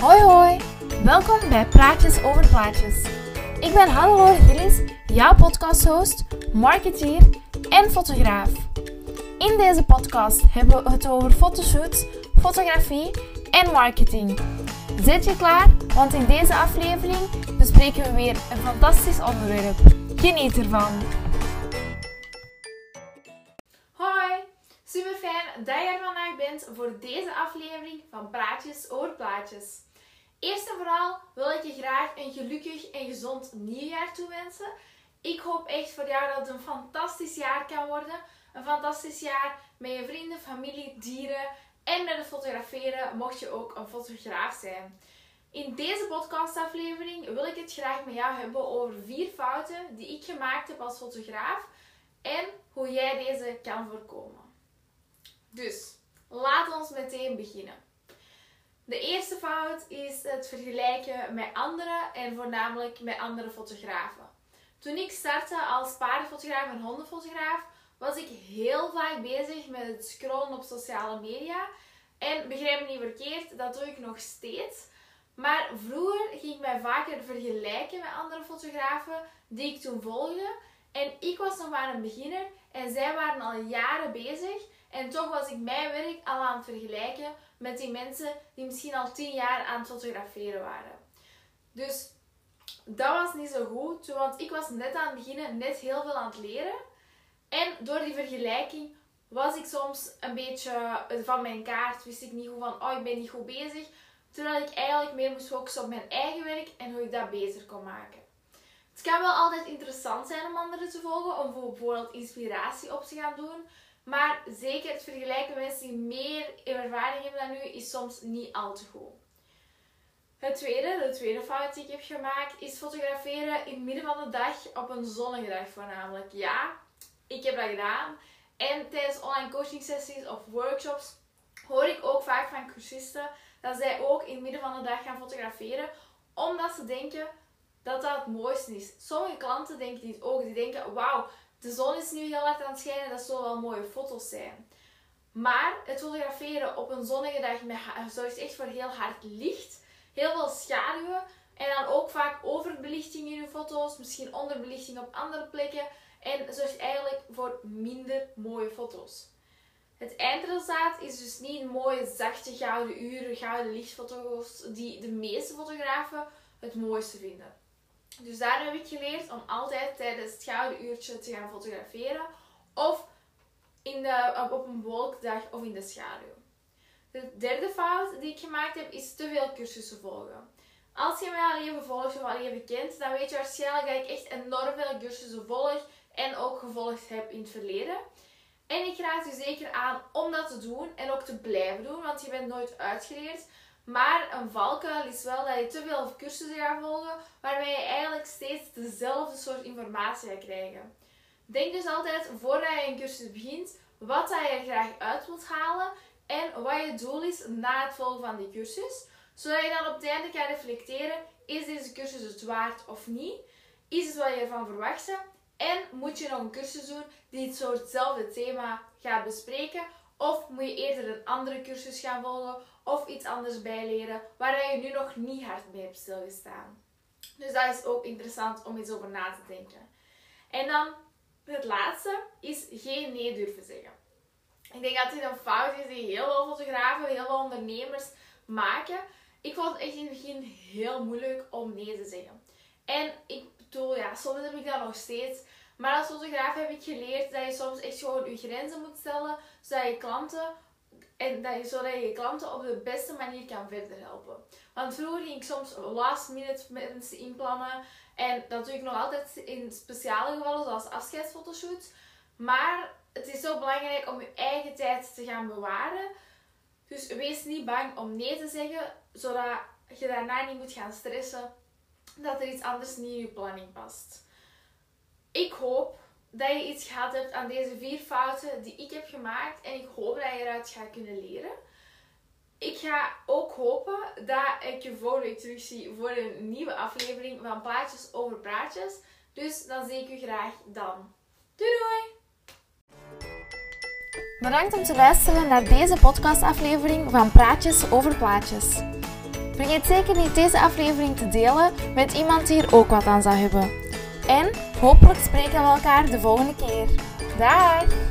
Hoi hoi, welkom bij Praatjes over Plaatjes. Ik ben Hannelore Gillis, jouw podcasthost, marketeer en fotograaf. In deze podcast hebben we het over fotoshoots, fotografie en marketing. Zet je klaar? Want in deze aflevering bespreken we weer een fantastisch onderwerp. Geniet ervan! Hoi, super fijn dat je er vandaag bent voor deze aflevering van Praatjes over Plaatjes. Eerst en vooral wil ik je graag een gelukkig en gezond nieuwjaar toewensen. Ik hoop echt voor jou dat het een fantastisch jaar kan worden. Een fantastisch jaar met je vrienden, familie, dieren en met het fotograferen, mocht je ook een fotograaf zijn. In deze podcastaflevering wil ik het graag met jou hebben over vier fouten die ik gemaakt heb als fotograaf en hoe jij deze kan voorkomen. Dus, laten we meteen beginnen. De eerste fout is het vergelijken met anderen en voornamelijk met andere fotografen. Toen ik startte als paardenfotograaf en hondenfotograaf, was ik heel vaak bezig met het scrollen op sociale media. En begrijp me niet verkeerd, dat doe ik nog steeds. Maar vroeger ging ik mij vaker vergelijken met andere fotografen die ik toen volgde. En ik was nog maar een beginner en zij waren al jaren bezig. En toch was ik mijn werk al aan het vergelijken met die mensen die misschien al tien jaar aan het fotograferen waren. Dus dat was niet zo goed, want ik was net aan het beginnen, net heel veel aan het leren. En door die vergelijking was ik soms een beetje van mijn kaart, wist ik niet hoe van, oh ik ben niet goed bezig. Terwijl ik eigenlijk meer moest focussen op mijn eigen werk en hoe ik dat beter kon maken. Het kan wel altijd interessant zijn om anderen te volgen, om bijvoorbeeld inspiratie op te gaan doen. Maar zeker het vergelijken met mensen die meer ervaring hebben dan u, is soms niet al te goed. Het tweede, de tweede fout die ik heb gemaakt, is fotograferen in het midden van de dag op een zonnige dag voornamelijk. Ja, ik heb dat gedaan. En tijdens online coaching sessies of workshops hoor ik ook vaak van cursisten dat zij ook in het midden van de dag gaan fotograferen, omdat ze denken dat dat het mooiste is. Sommige klanten denken dit ook. Die denken, wauw, de zon is nu heel hard aan het schijnen, dat zullen wel mooie foto's zijn. Maar het fotograferen op een zonnige dag zorgt echt voor heel hard licht, heel veel schaduwen en dan ook vaak overbelichting in je foto's, misschien onderbelichting op andere plekken en zorgt eigenlijk voor minder mooie foto's. Het eindresultaat is dus niet een mooie, zachte gouden uren, gouden lichtfoto's die de meeste fotografen het mooiste vinden. Dus daar heb ik geleerd om altijd tijdens het gouden uurtje te gaan fotograferen. Of in de, op een wolkdag of in de schaduw. De derde fout die ik gemaakt heb is te veel cursussen volgen. Als je mij al even volgt of al even kent, dan weet je waarschijnlijk dat ik echt enorm veel cursussen volg en ook gevolgd heb in het verleden. En ik raad je zeker aan om dat te doen en ook te blijven doen, want je bent nooit uitgeleerd. Maar een valkuil is wel dat je te veel cursussen gaat volgen, waarbij je eigenlijk steeds dezelfde soort informatie gaat krijgen. Denk dus altijd, voordat je een cursus begint, wat dat je graag uit wilt halen en wat je doel is na het volgen van die cursus. Zodat je dan op het einde kan reflecteren, is deze cursus het waard of niet? Is het wat je ervan verwachtte? En moet je nog een cursus doen die het soortzelfde thema gaat bespreken? Of moet je eerder een andere cursus gaan volgen of iets anders bijleren waar je nu nog niet hard mee hebt stilgestaan? Dus dat is ook interessant om eens over na te denken. En dan het laatste is geen nee durven zeggen. Ik denk dat dit een fout is die heel veel fotografen, heel veel ondernemers maken. Ik vond het echt in het begin heel moeilijk om nee te zeggen. En ik bedoel, ja, soms heb ik dat nog steeds. Maar als fotograaf heb ik geleerd dat je soms echt gewoon je grenzen moet stellen, zodat je klanten en dat je, zodat je klanten op de beste manier kan verder helpen. Want vroeger ging ik soms last minute mensen inplannen. En dat doe ik nog altijd in speciale gevallen, zoals afscheidsfotoshoots. Maar het is zo belangrijk om je eigen tijd te gaan bewaren. Dus wees niet bang om nee te zeggen, zodat je daarna niet moet gaan stressen dat er iets anders niet in je planning past. Ik hoop dat je iets gehad hebt aan deze vier fouten die ik heb gemaakt. En ik hoop dat je eruit gaat kunnen leren. Ik ga ook hopen dat ik je volgende week terug zie voor een nieuwe aflevering van Plaatjes over Praatjes. Dus dan zie ik u graag dan. Doei doei! Bedankt om te luisteren naar deze podcastaflevering van Praatjes over Plaatjes. Vergeet zeker niet deze aflevering te delen met iemand die er ook wat aan zou hebben. En hopelijk spreken we elkaar de volgende keer. Dag!